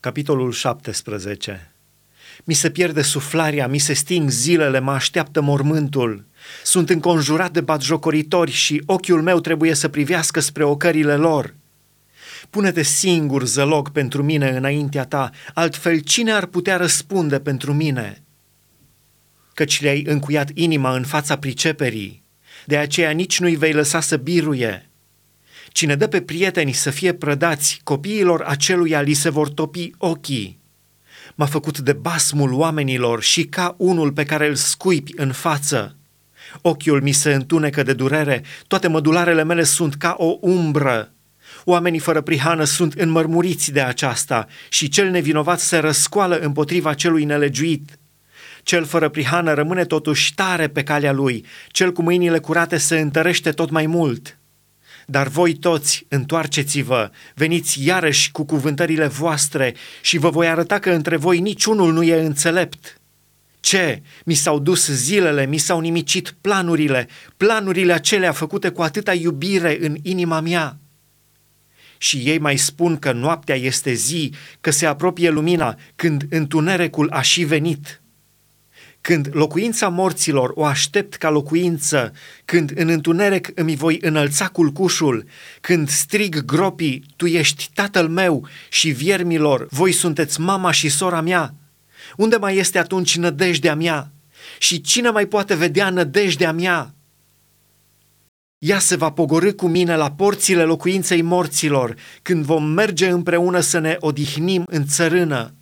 Capitolul 17 Mi se pierde suflarea, mi se sting zilele, mă așteaptă mormântul. Sunt înconjurat de batjocoritori și ochiul meu trebuie să privească spre ocările lor. Pune-te singur, zălog, pentru mine înaintea ta, altfel cine ar putea răspunde pentru mine? Căci le-ai încuiat inima în fața priceperii, de aceea nici nu-i vei lăsa să biruie. Cine dă pe prieteni să fie prădați, copiilor aceluia li se vor topi ochii. M-a făcut de basmul oamenilor și ca unul pe care îl scuipi în față. Ochiul mi se întunecă de durere, toate mădularele mele sunt ca o umbră. Oamenii fără prihană sunt înmărmuriți de aceasta și cel nevinovat se răscoală împotriva celui nelegiuit. Cel fără prihană rămâne totuși tare pe calea lui, cel cu mâinile curate se întărește tot mai mult. Dar voi toți, întoarceți-vă, veniți iarăși cu cuvântările voastre și vă voi arăta că între voi niciunul nu e înțelept. Ce? Mi s-au dus zilele, mi s-au nimicit planurile, planurile acelea făcute cu atâta iubire în inima mea. Și ei mai spun că noaptea este zi, că se apropie lumina, când întunericul a și venit. Când locuința morților o aștept ca locuință, când în întuneric îmi voi înălța culcușul, când strig gropii, tu ești tatăl meu și viermilor, voi sunteți mama și sora mea, unde mai este atunci nădejdea mea? Și cine mai poate vedea nădejdea mea? Ea se va pogorâ cu mine la porțile locuinței morților, când vom merge împreună să ne odihnim în țărână.